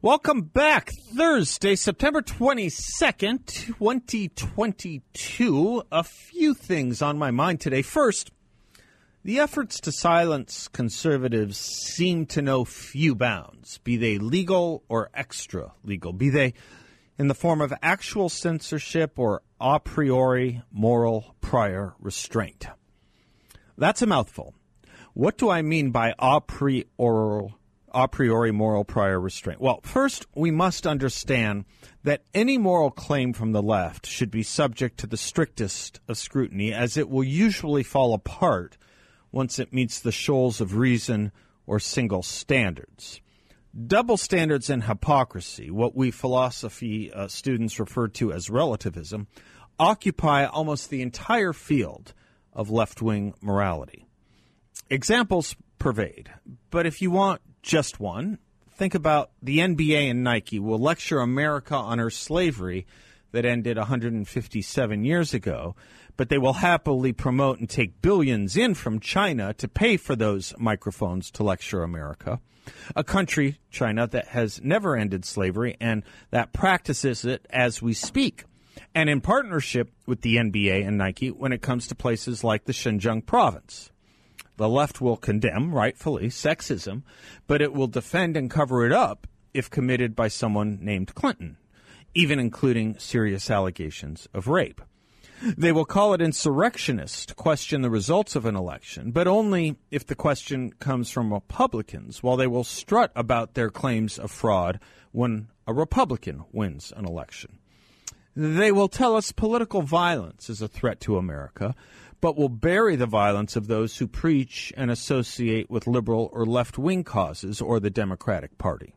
Welcome back. Thursday, September 22nd, 2022. A few things on my mind today. First, the efforts to silence conservatives seem to know few bounds, be they legal or extra legal, be they in the form of actual censorship or a priori moral prior restraint. That's a mouthful. What do I mean by a priori, a priori moral prior restraint? Well, first, we must understand that any moral claim from the left should be subject to the strictest of scrutiny, as it will usually fall apart once it meets the shoals of reason or single standards. Double standards and hypocrisy, what we philosophy uh, students refer to as relativism, occupy almost the entire field of left wing morality. Examples pervade, but if you want just one, think about the NBA and Nike will lecture America on her slavery that ended 157 years ago, but they will happily promote and take billions in from China to pay for those microphones to lecture America. A country, China, that has never ended slavery and that practices it as we speak. And in partnership with the NBA and Nike when it comes to places like the Xinjiang province. The left will condemn, rightfully, sexism, but it will defend and cover it up if committed by someone named Clinton, even including serious allegations of rape. They will call it insurrectionist to question the results of an election, but only if the question comes from Republicans, while they will strut about their claims of fraud when a Republican wins an election. They will tell us political violence is a threat to America, but will bury the violence of those who preach and associate with liberal or left wing causes or the Democratic Party.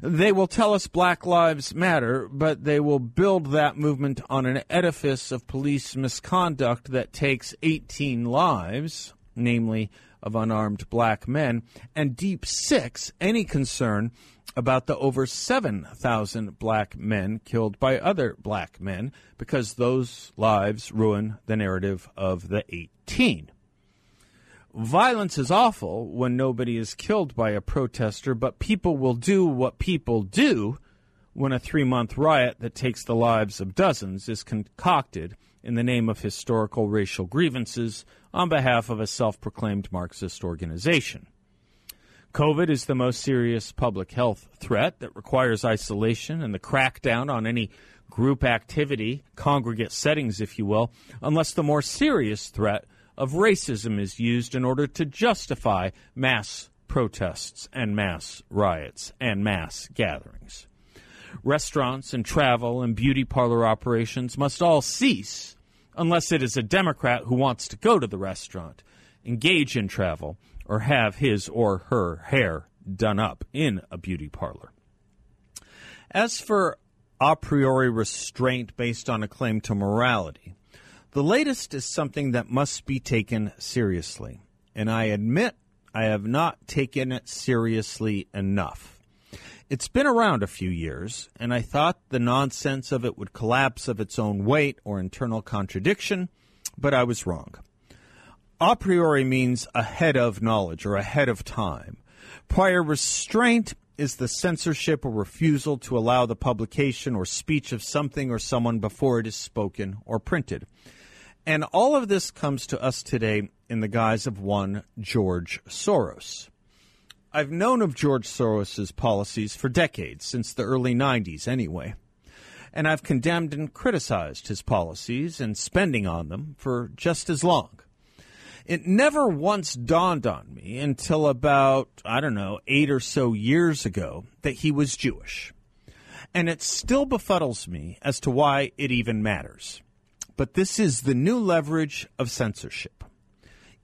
They will tell us Black Lives Matter, but they will build that movement on an edifice of police misconduct that takes 18 lives, namely of unarmed black men, and deep six any concern about the over 7,000 black men killed by other black men because those lives ruin the narrative of the 18. Violence is awful when nobody is killed by a protester, but people will do what people do when a three month riot that takes the lives of dozens is concocted in the name of historical racial grievances on behalf of a self proclaimed Marxist organization. COVID is the most serious public health threat that requires isolation and the crackdown on any group activity, congregate settings, if you will, unless the more serious threat of racism is used in order to justify mass protests and mass riots and mass gatherings. Restaurants and travel and beauty parlor operations must all cease unless it is a Democrat who wants to go to the restaurant, engage in travel, or have his or her hair done up in a beauty parlor. As for a priori restraint based on a claim to morality, the latest is something that must be taken seriously, and I admit I have not taken it seriously enough. It's been around a few years, and I thought the nonsense of it would collapse of its own weight or internal contradiction, but I was wrong. A priori means ahead of knowledge or ahead of time. Prior restraint is the censorship or refusal to allow the publication or speech of something or someone before it is spoken or printed. And all of this comes to us today in the guise of one George Soros. I've known of George Soros's policies for decades, since the early 90s anyway. And I've condemned and criticized his policies and spending on them for just as long. It never once dawned on me until about, I don't know, eight or so years ago that he was Jewish. And it still befuddles me as to why it even matters but this is the new leverage of censorship.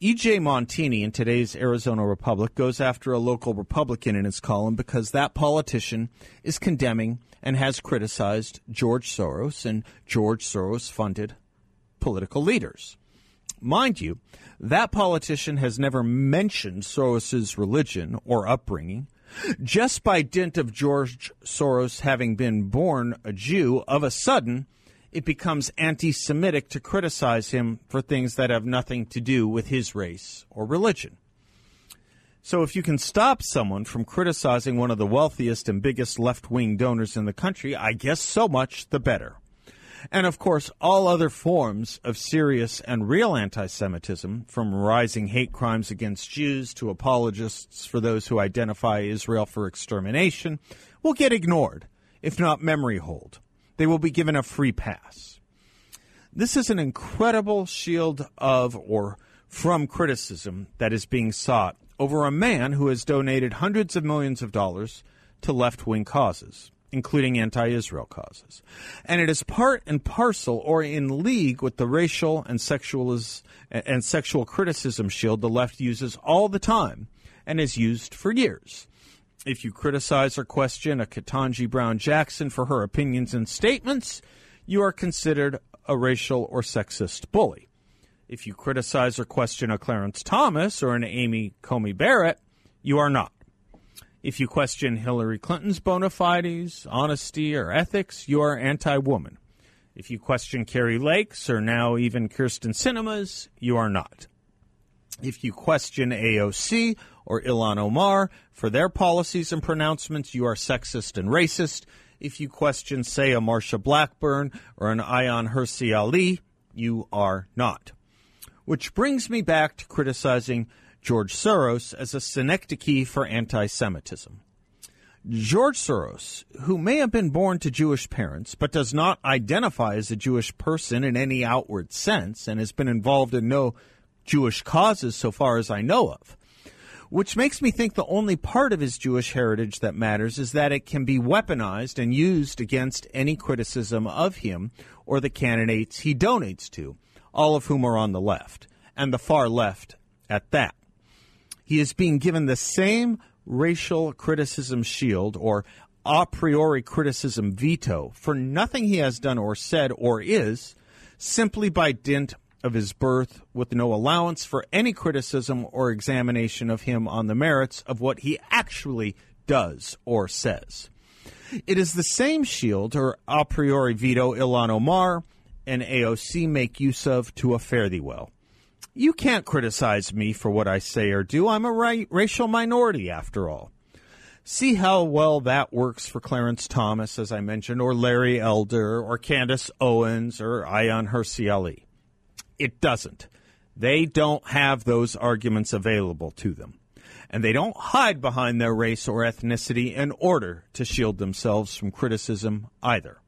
E.J. Montini in today's Arizona Republic goes after a local Republican in his column because that politician is condemning and has criticized George Soros and George Soros funded political leaders. Mind you, that politician has never mentioned Soros's religion or upbringing. Just by dint of George Soros having been born a Jew, of a sudden, it becomes anti Semitic to criticize him for things that have nothing to do with his race or religion. So, if you can stop someone from criticizing one of the wealthiest and biggest left wing donors in the country, I guess so much the better. And of course, all other forms of serious and real anti Semitism, from rising hate crimes against Jews to apologists for those who identify Israel for extermination, will get ignored, if not memory hold. They will be given a free pass. This is an incredible shield of or from criticism that is being sought over a man who has donated hundreds of millions of dollars to left wing causes including anti Israel causes. And it is part and parcel or in league with the racial and, sexualiz- and sexual criticism shield the left uses all the time and has used for years. If you criticize or question a Ketanji Brown Jackson for her opinions and statements, you are considered a racial or sexist bully. If you criticize or question a Clarence Thomas or an Amy Coney Barrett, you are not. If you question Hillary Clinton's bona fides, honesty, or ethics, you are anti woman. If you question Kari Lake's or now even Kyrsten Sinema's, you are not. If you question AOC or Ilhan Omar for their policies and pronouncements, you are sexist and racist. If you question, say, a Marsha Blackburn or an Ayaan Hirsi Ali, you are not. Which brings me back to criticizing George Soros as a synecdoche for anti Semitism. George Soros, who may have been born to Jewish parents but does not identify as a Jewish person in any outward sense and has been involved in no Jewish causes so far as I know of, which makes me think the only part of his Jewish heritage that matters is that it can be weaponized and used against any criticism of him or the candidates he donates to, all of whom are on the left, and the far left at that he is being given the same racial criticism shield or a priori criticism veto for nothing he has done or said or is simply by dint of his birth with no allowance for any criticism or examination of him on the merits of what he actually does or says. It is the same shield or a priori veto Ilhan Omar and AOC make use of to a fare thee well. You can't criticize me for what I say or do. I'm a ra- racial minority, after all. See how well that works for Clarence Thomas, as I mentioned, or Larry Elder, or Candace Owens, or Ayaan Hirsi Ali. It doesn't. They don't have those arguments available to them. And they don't hide behind their race or ethnicity in order to shield themselves from criticism either.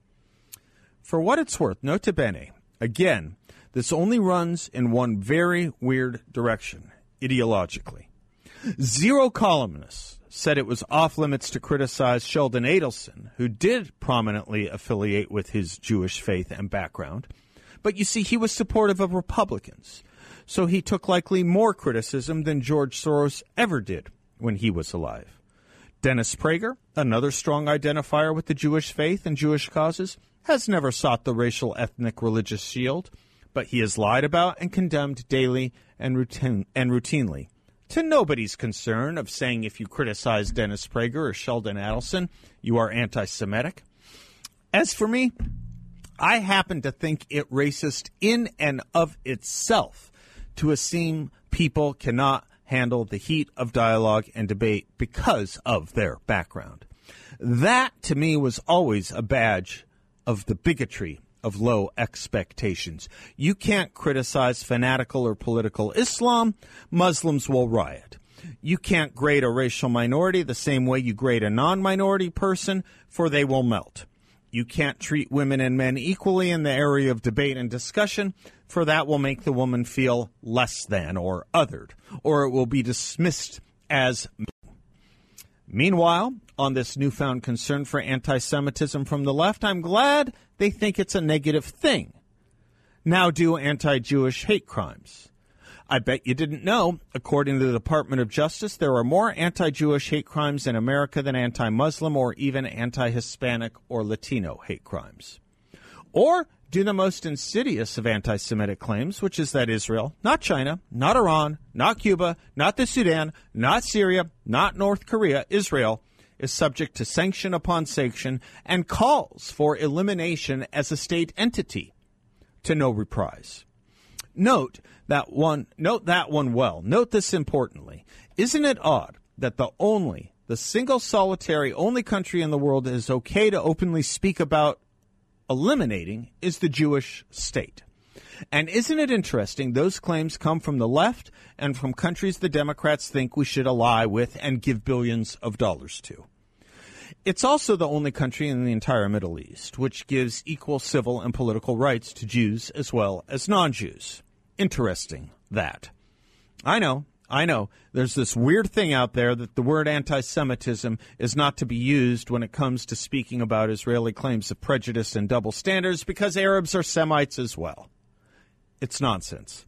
For what it's worth, nota bene, again, this only runs in one very weird direction, ideologically. Zero columnists said it was off limits to criticize Sheldon Adelson, who did prominently affiliate with his Jewish faith and background. But you see, he was supportive of Republicans, so he took likely more criticism than George Soros ever did when he was alive. Dennis Prager, another strong identifier with the Jewish faith and Jewish causes, has never sought the racial, ethnic, religious shield but he is lied about and condemned daily and, routine, and routinely. To nobody's concern of saying if you criticize Dennis Prager or Sheldon Adelson, you are anti Semitic. As for me, I happen to think it racist in and of itself to assume people cannot handle the heat of dialogue and debate because of their background. That, to me, was always a badge of the bigotry of low expectations. You can't criticize fanatical or political Islam. Muslims will riot. You can't grade a racial minority the same way you grade a non minority person, for they will melt. You can't treat women and men equally in the area of debate and discussion, for that will make the woman feel less than or othered, or it will be dismissed as. Meanwhile, on this newfound concern for anti Semitism from the left, I'm glad they think it's a negative thing. Now do anti Jewish hate crimes. I bet you didn't know, according to the Department of Justice, there are more anti Jewish hate crimes in America than anti Muslim or even anti Hispanic or Latino hate crimes. Or do the most insidious of anti Semitic claims, which is that Israel, not China, not Iran, not Cuba, not the Sudan, not Syria, not North Korea, Israel, is subject to sanction upon sanction and calls for elimination as a state entity to no reprise. Note that one note that one well. Note this importantly. Isn't it odd that the only the single solitary only country in the world that is okay to openly speak about eliminating is the Jewish state. And isn't it interesting? Those claims come from the left and from countries the Democrats think we should ally with and give billions of dollars to. It's also the only country in the entire Middle East which gives equal civil and political rights to Jews as well as non Jews. Interesting that. I know, I know. There's this weird thing out there that the word anti Semitism is not to be used when it comes to speaking about Israeli claims of prejudice and double standards because Arabs are Semites as well. It's nonsense.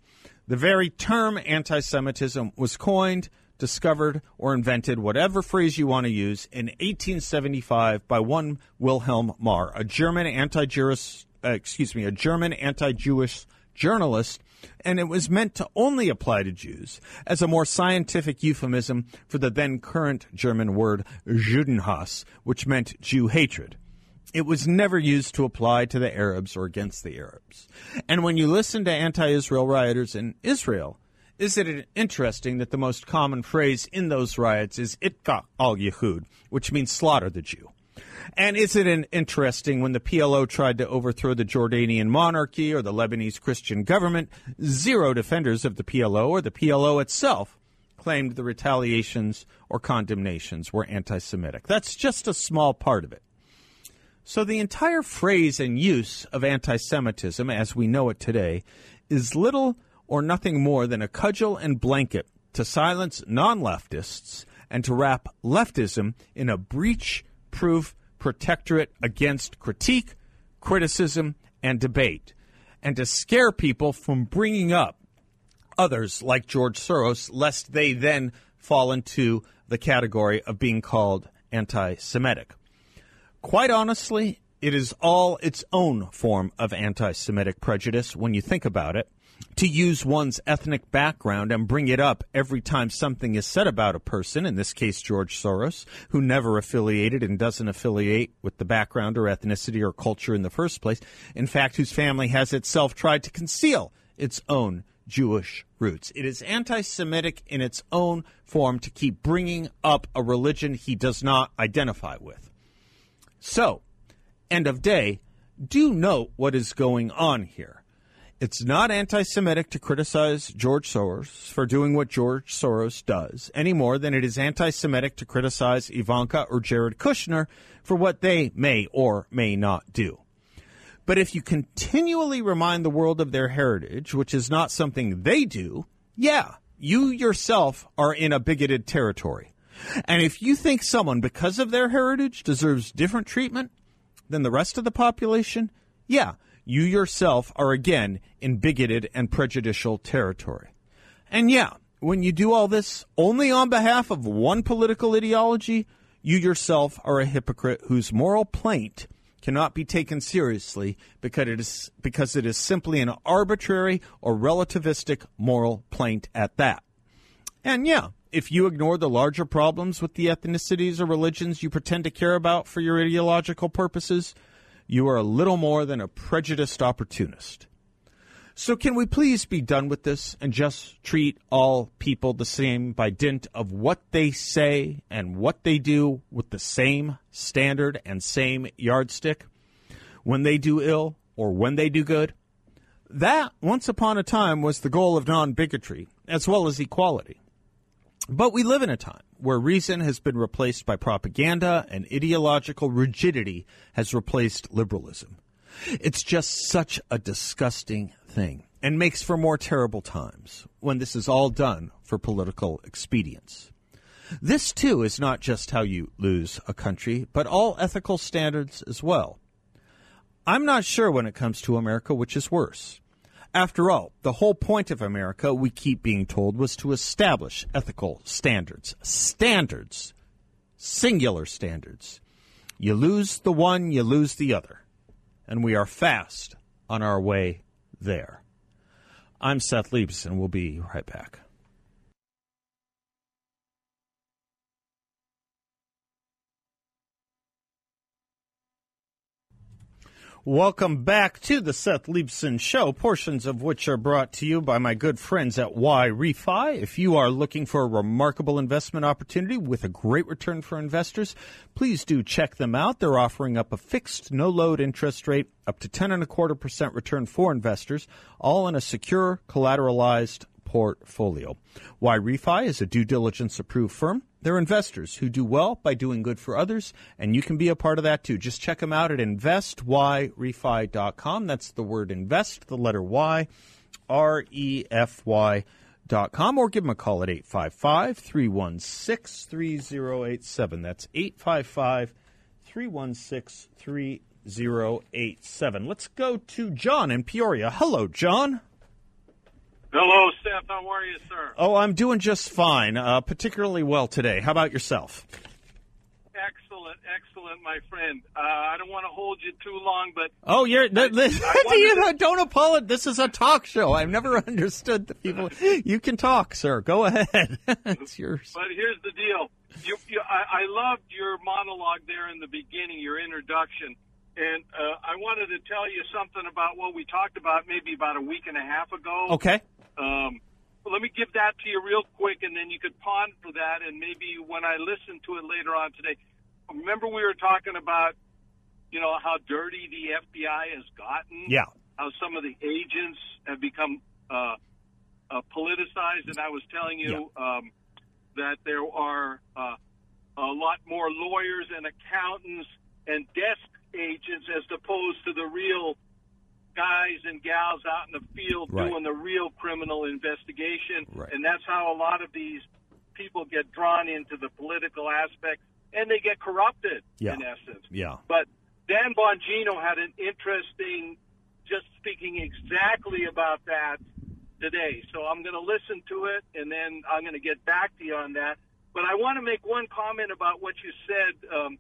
The very term anti Semitism was coined discovered or invented, whatever phrase you want to use, in 1875 by one Wilhelm Marr, a German anti-Jewish, uh, excuse me, a German anti-Jewish journalist, and it was meant to only apply to Jews as a more scientific euphemism for the then current German word Judenhass, which meant Jew hatred. It was never used to apply to the Arabs or against the Arabs. And when you listen to anti Israel rioters in Israel, isn't it interesting that the most common phrase in those riots is "itka al Yehud," which means slaughter the Jew? And isn't it interesting when the PLO tried to overthrow the Jordanian monarchy or the Lebanese Christian government, zero defenders of the PLO or the PLO itself claimed the retaliations or condemnations were anti Semitic. That's just a small part of it. So the entire phrase and use of anti Semitism as we know it today is little or nothing more than a cudgel and blanket to silence non leftists and to wrap leftism in a breach proof protectorate against critique, criticism, and debate, and to scare people from bringing up others like George Soros, lest they then fall into the category of being called anti Semitic. Quite honestly, it is all its own form of anti Semitic prejudice when you think about it to use one's ethnic background and bring it up every time something is said about a person, in this case George Soros, who never affiliated and doesn't affiliate with the background or ethnicity or culture in the first place, in fact, whose family has itself tried to conceal its own Jewish roots. It is anti Semitic in its own form to keep bringing up a religion he does not identify with. So, end of day, do note what is going on here. It's not anti Semitic to criticize George Soros for doing what George Soros does any more than it is anti Semitic to criticize Ivanka or Jared Kushner for what they may or may not do. But if you continually remind the world of their heritage, which is not something they do, yeah, you yourself are in a bigoted territory. And if you think someone, because of their heritage, deserves different treatment than the rest of the population, yeah, you yourself are again in bigoted and prejudicial territory. And yeah, when you do all this only on behalf of one political ideology, you yourself are a hypocrite whose moral plaint cannot be taken seriously because it is because it is simply an arbitrary or relativistic moral plaint at that. And yeah, if you ignore the larger problems with the ethnicities or religions you pretend to care about for your ideological purposes, you are a little more than a prejudiced opportunist. So, can we please be done with this and just treat all people the same by dint of what they say and what they do with the same standard and same yardstick? When they do ill or when they do good? That, once upon a time, was the goal of non bigotry as well as equality. But we live in a time where reason has been replaced by propaganda and ideological rigidity has replaced liberalism. It's just such a disgusting thing and makes for more terrible times when this is all done for political expedience. This, too, is not just how you lose a country, but all ethical standards as well. I'm not sure when it comes to America which is worse After all, the whole point of America, we keep being told, was to establish ethical standards. Standards. Singular standards. You lose the one, you lose the other. And we are fast on our way there. I'm Seth Leibsohn, and we'll be right back. Welcome back to the Seth Leibsohn Show, portions of which are brought to you by my good friends at YRefy. If you are looking for a remarkable investment opportunity with a great return for investors, please do check them out. They're offering up a fixed, no load interest rate, up to ten and a quarter percent return for investors, all in a secure, collateralized portfolio. YRefy is a due diligence approved firm. They're investors who do well by doing good for others, and you can be a part of that too. Just check them out at investyrefy.com. That's the word invest, the letter Y, R E F Y. Dot com, or give them a call at 855 316 3087. That's 855 316 3087. Let's go to John in Peoria. Hello, John. Hello, Seth. How are you, sir? Oh, I'm doing just fine, uh, particularly well today. How about yourself? Excellent, excellent, my friend. Uh, I don't want to hold you too long, but oh, you're th- th- to... don't apologize. This is a talk show. I've never understood the people. You can talk, sir. Go ahead. it's yours. But here's the deal. You, you, I, I loved your monologue there in the beginning, your introduction. And uh, I wanted to tell you something about what we talked about maybe about a week and a half ago. Okay. Um, let me give that to you real quick, and then you could ponder that. And maybe when I listen to it later on today, remember we were talking about, you know, how dirty the FBI has gotten. Yeah. How some of the agents have become uh, uh, politicized, and I was telling you yeah. um, that there are uh, a lot more lawyers and accountants and desk agents as opposed to the real guys and gals out in the field right. doing the real criminal investigation. Right. And that's how a lot of these people get drawn into the political aspect and they get corrupted yeah. in essence. Yeah. But Dan Bongino had an interesting, just speaking exactly about that today. So I'm going to listen to it and then I'm going to get back to you on that. But I want to make one comment about what you said. Um,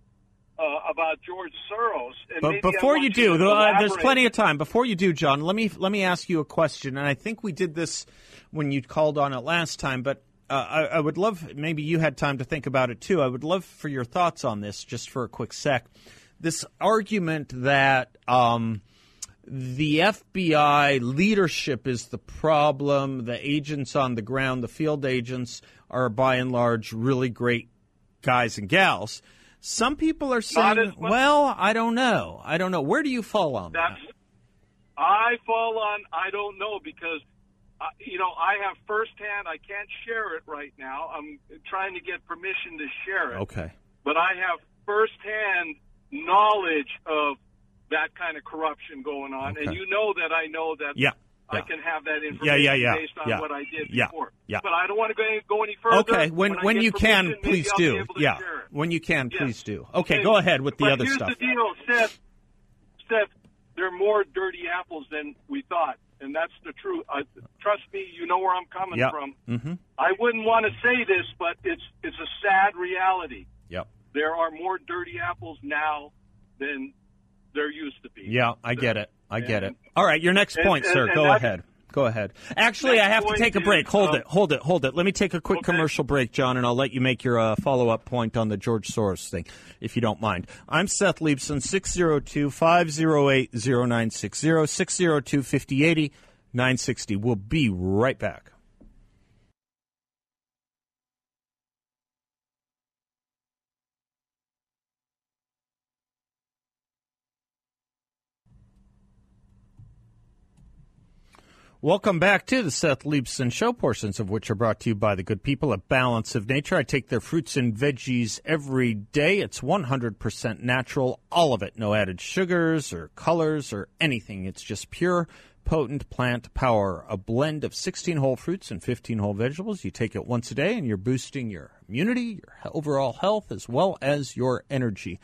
uh, about George Soros. but before you do, uh, there's plenty of time. Before you do, John, let me let me ask you a question. And I think we did this when you called on it last time, but. Uh, I, I, would love, maybe you had time to think about it too. I would love for your thoughts on this just for a quick sec. This argument that um, the FBI leadership is the problem, the agents on the ground, the field agents are by and large really great guys and gals. Some people are saying, well, I don't know. I don't know. Where do you fall on that? I fall on I don't know because uh, you know I have firsthand. I can't share it right now. I'm trying to get permission to share it. Okay. But I have firsthand knowledge of that kind of corruption going on, okay. and you know that I know that. Yeah. I can have that information yeah, yeah, yeah, based on yeah, what I did yeah, before. Yeah. But I don't want to go, go any further. Okay, when when, when you can, please do. Yeah, when you can, yes. please do. Okay, go ahead with the but other here's stuff. the deal, Seth. Seth, there are more dirty apples than we thought, and that's the truth. Uh, trust me, you know where I'm coming yep. from. Mm-hmm. I wouldn't want to say this, but it's it's a sad reality. Yep. There are more dirty apples now than there used to be. Yeah, I get it. I get it. All right, your next point, and, sir. And go ahead. Go ahead. Actually, I have to take a break. Hold um, it. Hold it. Hold it. Let me take a quick okay. commercial break, John, and I'll let you make your uh, follow up point on the George Soros thing, if you don't mind. I'm Seth Leibsohn, 602 508 0960, 602 5080 960. We'll be right back. Welcome back to the Seth Leibsohn Show, portions of which are brought to you by the good people at Balance of Nature. I take their fruits and veggies every day. It's 100% natural, all of it. No added sugars or colors or anything. It's just pure, potent plant power. A blend of 16 whole fruits and 15 whole vegetables. You take it once a day and you're boosting your immunity, your overall health, as well as your energy.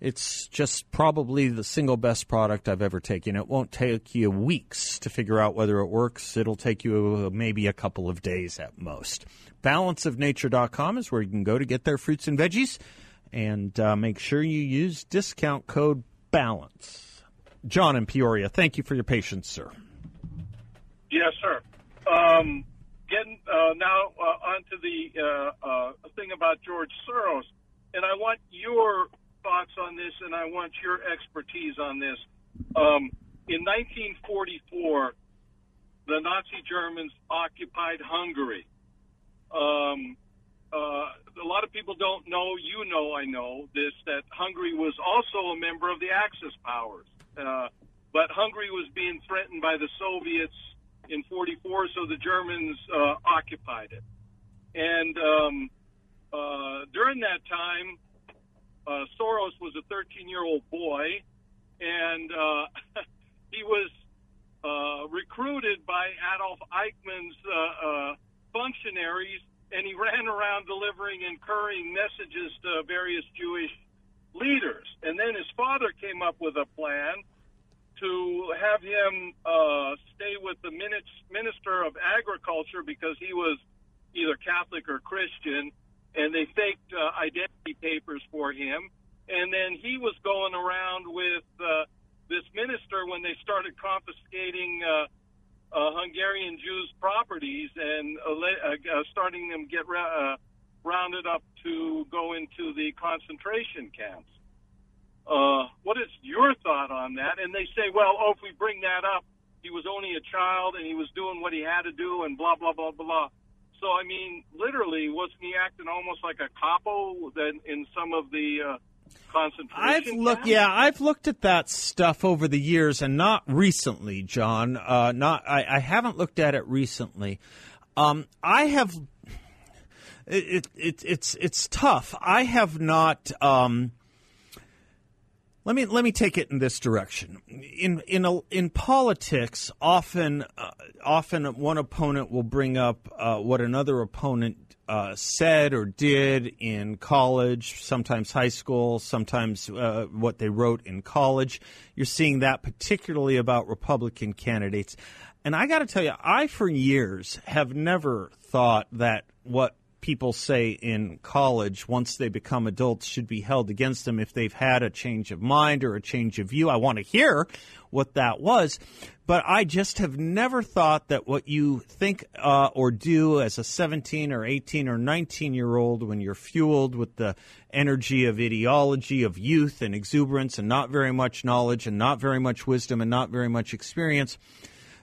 It's just probably the single best product I've ever taken. It won't take you weeks to figure out whether it works. It'll take you maybe a couple of days at most. Balanceofnature.com is where you can go to get their fruits and veggies. And uh, make sure you use discount code BALANCE. John in Peoria, thank you for your patience, sir. Yes, sir. Um, getting uh, now uh, onto the uh, uh, thing about George Soros, and I want your thoughts on this, and I want your expertise on this. Um, in 1944, the Nazi Germans occupied Hungary. Um, uh, a lot of people don't know, you know, I know this, that Hungary was also a member of the Axis powers. Uh, but Hungary was being threatened by the Soviets in 44, so the Germans uh, occupied it. And um, uh, during that time, uh, Soros was a 13 year old boy, and uh, he was uh, recruited by Adolf Eichmann's uh, uh, functionaries, and he ran around delivering encouraging messages to various Jewish leaders. And then his father came up with a plan to have him uh, stay with the minister of agriculture because he was either Catholic or Christian, and they faked uh, identity papers for him. And then he was going around with uh, this minister when they started confiscating uh, uh, Hungarian Jews' properties and uh, uh, uh, starting them get ra- uh, rounded up to go into the concentration camps. Uh, what is your thought on that? And they say, well, oh, if we bring that up, he was only a child and he was doing what he had to do and blah, blah, blah, blah. So, I mean, literally, wasn't he acting almost like a capo then in some of the uh, concentration I've looked, yeah, I've looked at that stuff over the years, and not recently, John. Uh, not, I, I haven't looked at it recently. Um, I have. It, it, it's it's tough. I have not. Um, let me let me take it in this direction. In in a, in politics, often uh, often one opponent will bring up uh, what another opponent uh, said or did in college, sometimes high school, sometimes uh, what they wrote in college. You're seeing that particularly about Republican candidates. And I got to tell you, I for years have never thought that what people say in college once they become adults should be held against them if they've had a change of mind or a change of view. I want to hear what that was, but I just have never thought that what you think uh, or do as a 17 or 18 or 19 year old when you're fueled with the energy of ideology, of youth and exuberance and not very much knowledge and not very much wisdom and not very much experience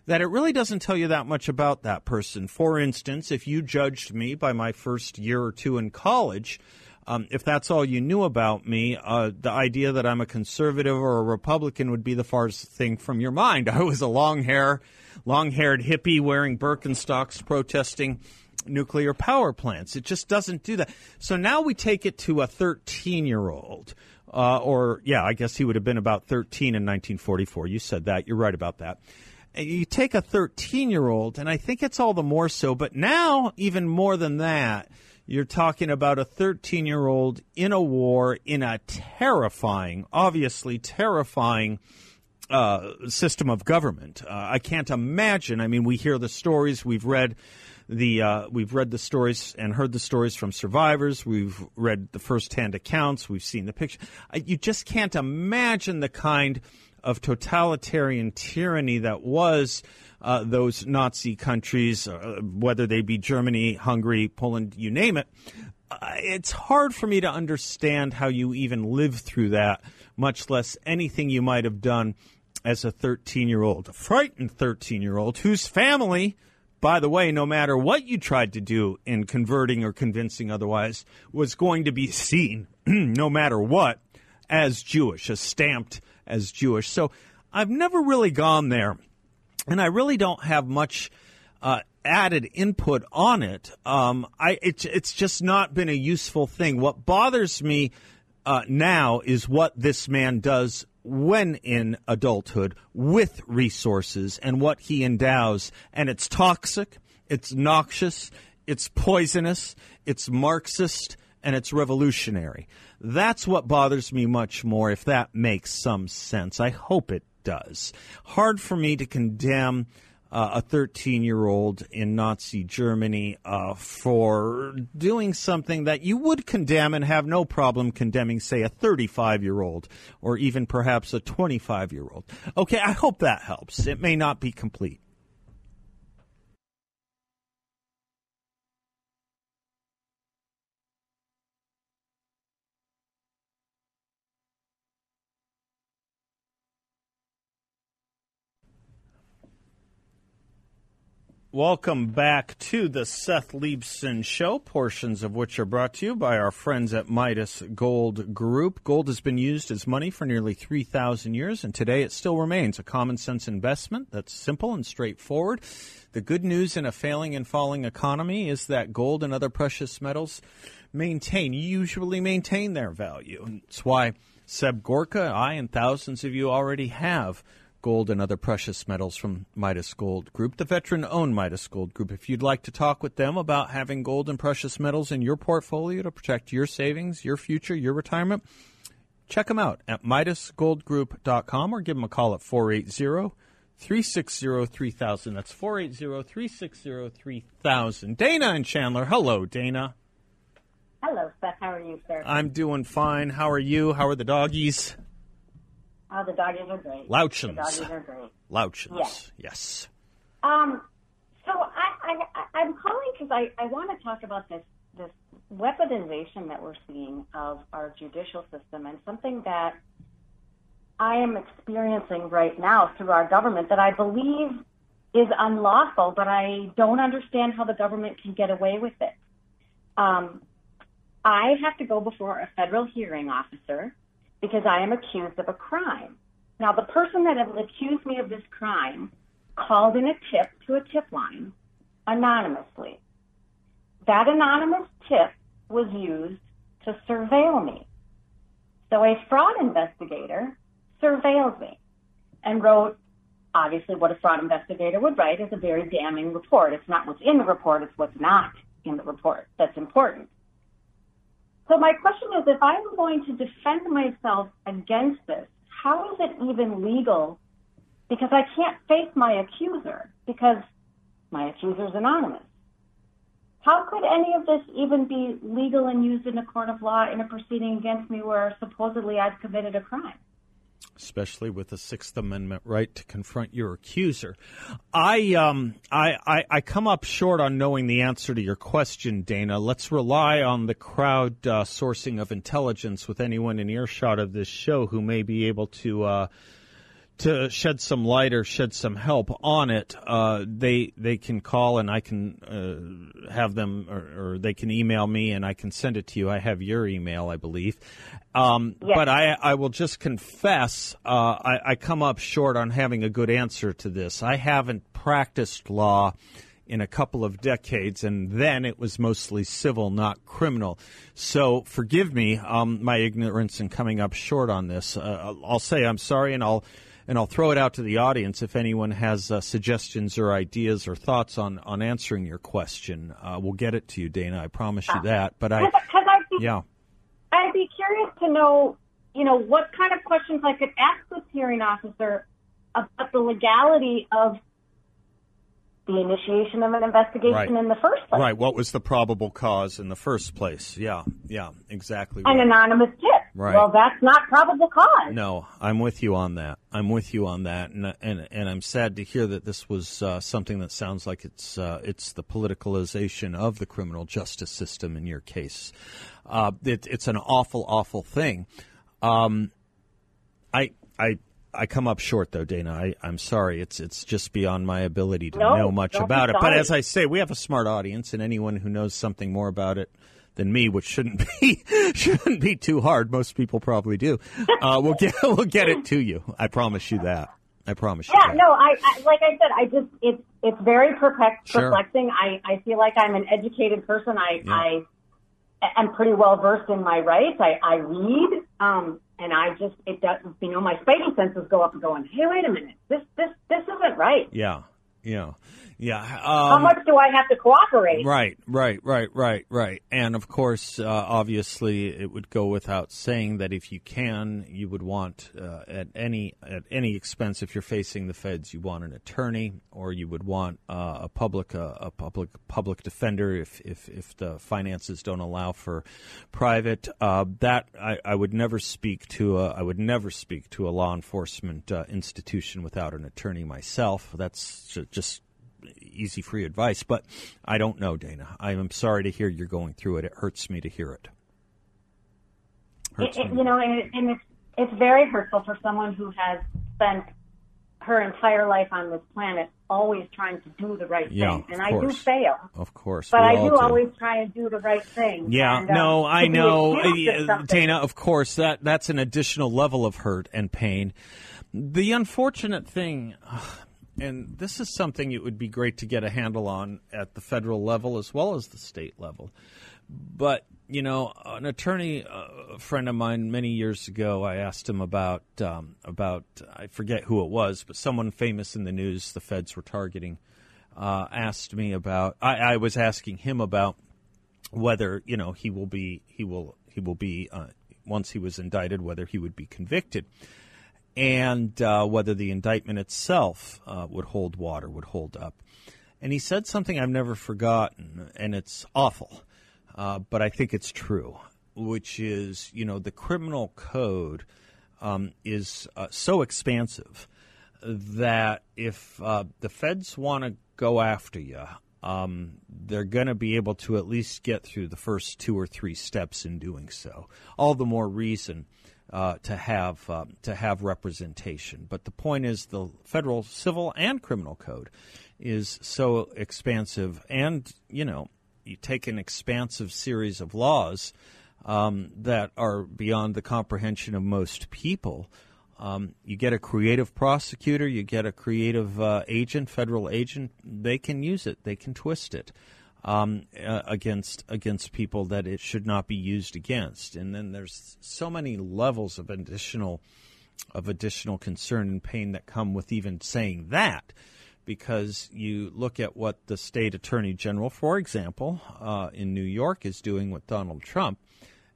that it really doesn't tell you that much about that person. For instance, if you judged me by my first year or two in college, um, if that's all you knew about me, uh, the idea that I'm a conservative or a Republican would be the farthest thing from your mind. I was a long hair, long haired hippie wearing Birkenstocks protesting nuclear power plants. It just doesn't do that. So now we take it to a 13 year old. Uh, or, yeah, I guess he would have been about 13 in 1944. You said that. You're right about that you take a 13 year old, and I think it's all the more so, but now, even more than that, you're talking about a 13 year old in a war in a terrifying, obviously terrifying uh, system of government. Uh, I can't imagine. I mean, we hear the stories, we've read the uh, we've read the stories and heard the stories from survivors. We've read the firsthand accounts. We've seen the picture. You just can't imagine the kind of totalitarian tyranny that was uh, those Nazi countries, uh, whether they be Germany, Hungary, Poland, you name it. Uh, it's hard for me to understand how you even live through that, much less anything you might have done as a 13 year old, a frightened 13 year old whose family, by the way, no matter what you tried to do in converting or convincing otherwise, was going to be seen, no matter what, as Jewish, as stamped as Jewish. So I've never really gone there, and I really don't have much uh, added input on it. Um, I it's it's just not been a useful thing. What bothers me uh, now is what this man does when in adulthood with resources and what he endows, and it's toxic, it's noxious, it's poisonous, it's Marxist and it's revolutionary. That's what bothers me much more, if that makes some sense. I hope it does. Hard for me to condemn uh, a 13 year old in Nazi Germany uh, for doing something that you would condemn and have no problem condemning, say, a 35 year old or even perhaps a 25 year old. Okay, I hope that helps. It may not be complete. Welcome back to the Seth Leibsohn Show, portions of which are brought to you by our friends at Midas Gold Group. Gold has been used as money for nearly 3,000 years, and today it still remains a common sense investment that's simple and straightforward. The good news in a failing and falling economy is that gold and other precious metals maintain, usually maintain their value. And it's why Seb Gorka, I, and thousands of you already have gold and other precious metals from Midas Gold Group, the veteran owned Midas Gold Group. If you'd like to talk with them about having gold and precious metals in your portfolio to protect your savings, your future, your retirement, check them out at MidasGoldGroup.com or give them a call at 480 360 3000. That's 480 360 3000. Dana and Chandler. Hello, Dana. Hello, Seth. How are you, sir? I'm doing fine. How are you? How are the doggies? Oh, the doggies are great. Louchins. The doggies are great. Louchins. Yes. yes. Um, so I, I, I'm calling because I, I want to talk about this this weaponization that we're seeing of our judicial system and something that I am experiencing right now through our government that I believe is unlawful, but I don't understand how the government can get away with it. Um, I have to go before a federal hearing officer because I am accused of a crime. Now, the person that accused me of this crime called in a tip to a tip line anonymously. That anonymous tip was used to surveil me. So a fraud investigator surveilled me and wrote, obviously, what a fraud investigator would write is a very damning report. It's not what's in the report, it's what's not in the report that's important. So my question is, if I'm going to defend myself against this, how is it even legal? Because I can't face my accuser because my accuser is anonymous. How could any of this even be legal and used in a court of law in a proceeding against me where supposedly I've committed a crime? Especially with the Sixth Amendment right to confront your accuser. I um I, I, I come up short on knowing the answer to your question, Dana. Let's rely on the crowd uh, sourcing of intelligence with anyone in earshot of this show who may be able to. Uh, to shed some light or shed some help on it, uh, they they can call and I can uh, have them, or, or, they can email me and I can send it to you. I have your email, I believe. Um, yes. But I I will just confess uh, I, I come up short on having a good answer to this. I haven't practiced law in a couple of decades, and then it was mostly civil, not criminal. So forgive me, um, my ignorance in coming up short on this. Uh, I'll say I'm sorry, and I'll and I'll throw it out to the audience if anyone has uh, suggestions or ideas or thoughts on, on answering your question. Uh, we'll get it to you, Dana. I promise you that. But I, I'd be, yeah, I'd be curious to know, you know, what kind of questions I could ask this hearing officer about the legality of the initiation of an investigation Right. in the first place. right. What was the probable cause in the first place? Yeah, yeah, exactly. An right. anonymous tip. Right. Well, that's not probable cause. No, I'm with you on that. I'm with you on that, and and and I'm sad to hear that this was uh, something that sounds like it's uh, it's the politicalization of the criminal justice system in your case. Uh, it, it's an awful, awful thing. Um, I I. I come up short though, Dana. I, I'm sorry. It's it's just beyond my ability to No, know much about it. But as I say, we have a smart audience, and anyone who knows something more about it than me, which shouldn't be shouldn't be too hard. Most people probably do. Uh, we'll get we'll get it to you. I promise you that. I promise you. Yeah, that. no, I, I like I said, I just it's it's very perplex, Sure. perplexing. I, I feel like I'm an educated person. I Yeah. I am pretty well versed in my rights. I, I read, um, and I just it does you know my spidey senses go up and going, hey, wait a minute, this this this isn't right. Yeah. Yeah, yeah. Um, How much do I have to cooperate? Right, right, right, right, right. And of course, uh, obviously, it would go without saying that if you can, you would want uh, at any at any expense, if you're facing the feds, you want an attorney, or you would want uh, a public uh, a public public defender if if if the finances don't allow for private. Uh, that I, I would never speak to. A, I would never speak to a law enforcement uh, institution without an attorney myself. That's ju- just easy free advice, but I don't know, Dana. I am sorry to hear you're going through it. It hurts me to hear it. It, it, you know, and, and it's it's very hurtful for someone who has spent her entire life on this planet always trying to do the right Yeah, thing, and I do fail. Of course, But I all do always try and do the right thing. Yeah, And, um, no, I know, accused of Yeah, something- Dana. Of course, that that's an additional level of hurt and pain. The unfortunate thing, and this is something it would be great to get a handle on at the federal level as well as the state level. But you know, an attorney, uh, a friend of mine, many years ago, I asked him about um, about I forget who it was, but someone famous in the news the feds were targeting. Uh, asked me about. I, I was asking him about whether you know he will be he will he will be uh, once he was indicted whether he would be convicted and uh, whether the indictment itself uh, would hold water would hold up and he said something I've never forgotten and it's awful uh, but I think it's true which is you know the criminal code um, is uh, so expansive that if uh, the feds want to go after you, um, they're going to be able to at least get through the first two or three steps in doing so. All the more reason uh, to have uh, to have representation. But the point is, the federal civil and criminal code is so expansive, and you know, you take an expansive series of laws um, that are beyond the comprehension of most people. Um, you get a creative prosecutor, you get a creative uh, agent, federal agent. They can use it, they can twist it um, uh, against against people that it should not be used against. And then there's so many levels of additional of additional concern and pain that come with even saying that. Because you look at what the state attorney general, for example, uh, in New York is doing with Donald Trump,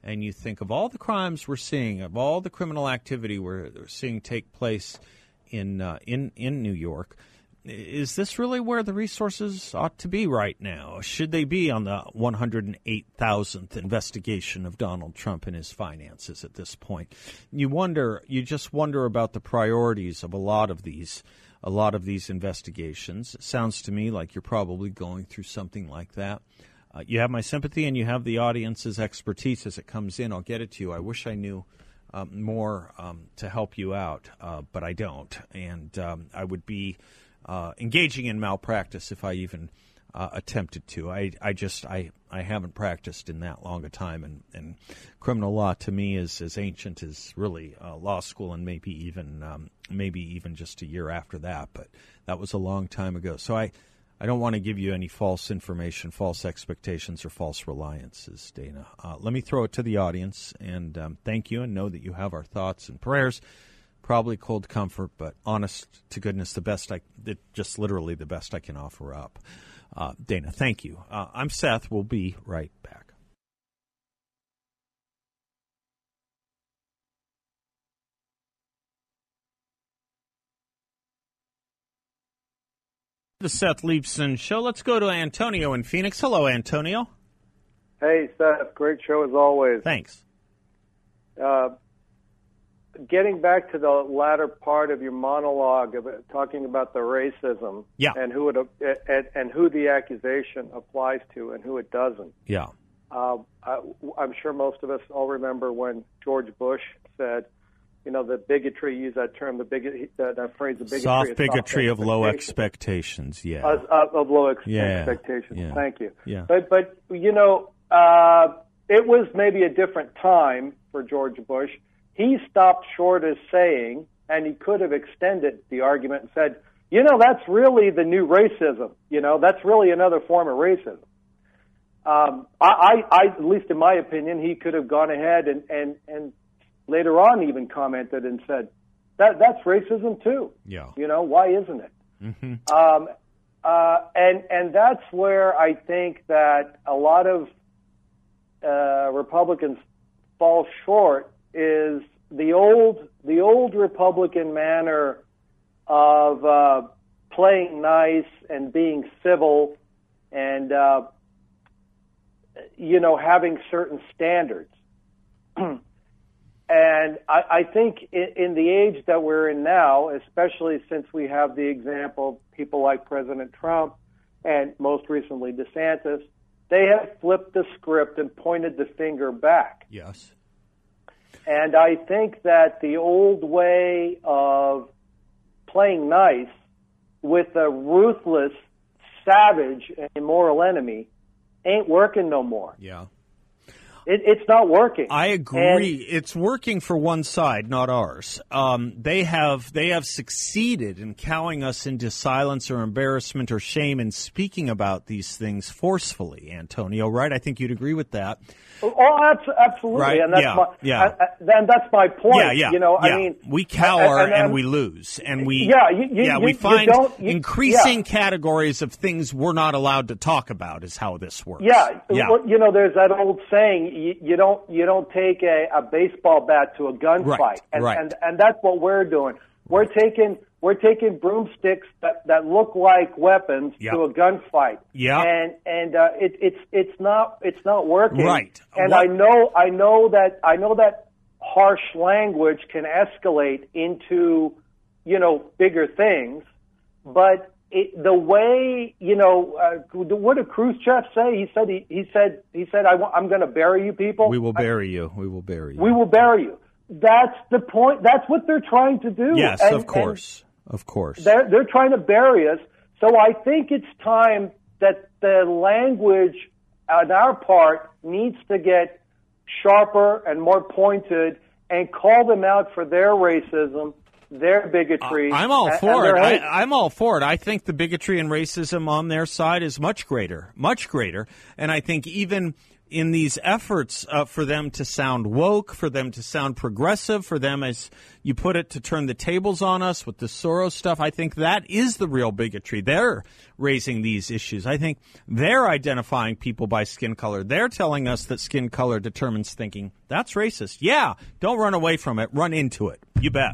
and you think of all the crimes we're seeing, of all the criminal activity we're seeing take place in uh, in in New York, is this really where the resources ought to be right now? Should they be on the 108,000th investigation of Donald Trump and his finances at this point? You wonder, you just wonder about the priorities of a lot of these a lot of these investigations. It sounds to me like you're probably going through something like that. Uh, you have my sympathy and you have the audience's expertise as it comes in. I'll get it to you. I wish I knew um, more um, to help you out, uh, but I don't. And um, I would be uh, engaging in malpractice if I even uh, attempted to. I, I just I, I haven't practiced in that long a time, and, and criminal law to me is as ancient as really uh, law school, and maybe even um, maybe even just a year after that. But that was a long time ago. So I. I don't want to give you any false information, false expectations, or false reliances, Dana. Uh, let me throw it to the audience and um, thank you and know that you have our thoughts and prayers. Probably cold comfort, but honest to goodness, the best I, just literally the best I can offer up. Uh, Dana, thank you. Uh, I'm Seth. We'll be right back. The Seth Leibsohn Show. Let's go to Antonio in Phoenix. Hello, Antonio. Hey, Seth. Great show as always. Thanks. Uh, getting back to the latter part of your monologue of talking about the racism Yeah. and who it and, and who the accusation applies to and who it doesn't. Yeah. Uh, I, I'm sure most of us all remember when George Bush said, you know, the bigotry, use that term, the bigotry, that, that phrase, the bigotry, Soft bigotry of low expectations. Yeah. Of, of, of low ex- Yeah, expectations. yeah, Thank you. yeah. But but you know, uh, it was maybe a different time for George Bush. He stopped short of saying, and he could have extended the argument and said, you know, that's really the new racism. You know, that's really another form of racism. Um, I, I, I, at least in my opinion, he could have gone ahead and, and, and later on even commented and said, that, that's racism too. Yeah. You know, why isn't it? hmm Um, uh, and and that's where I think that a lot of uh, Republicans fall short is the old the old Republican manner of uh, playing nice and being civil and uh, you know having certain standards. and I, I think in, in the age that we're in now, especially since we have the example of people like President Trump and most recently DeSantis, they have flipped the script and pointed the finger back. Yes. And I think that the old way of playing nice with a ruthless, savage, and immoral enemy ain't working no more. Yeah. It, it's not working. I agree. And- it's working for one side, not ours. Um, they have they have succeeded in cowing us into silence or embarrassment or shame in speaking about these things forcefully. Antonio, right? I think you'd agree with that. Oh, abs- absolutely, Right, and that's yeah, my yeah. I, I, then that's my point. Yeah, yeah. You know, yeah. I mean, we cower and- and, and- we lose, and we Yeah, you- you- yeah we you find increasing yeah. categories of things we're not allowed to talk about. Is how this works. Yeah, yeah. well, you know, there's that old saying: you, you don't you don't take a, a baseball bat to a gunfight, Right, and, right. and and that's what we're doing. We're taking we're taking broomsticks that, that look like weapons Yeah. to a gunfight. Yeah. and and uh, it, it's it's not it's not working. Right. and What- I know I know that I know that harsh language can escalate into you know bigger things, but it, the way you know uh, what did Khrushchev say? He said he, he said he said I am going to bury you people. we will bury you. We will bury you. We will bury you. That's the point. That's what they're trying to do. yes, And- of course, of course. they're they're trying to bury us. So I think it's time that the language on our part needs to get sharper and more pointed, and call them out for their racism, their bigotry. I'm all for and it. I, I'm all for it. I think the bigotry and racism on their side is much greater, much greater. And I think even in these efforts uh, for them to sound woke, for them to sound progressive, for them, as you put it, to turn the tables on us with the Soros stuff, I think that is the real bigotry. They're raising these issues. I think they're identifying people by skin color. They're telling us that skin color determines thinking. That's racist. Yeah, don't run away from it. Run into it. You bet.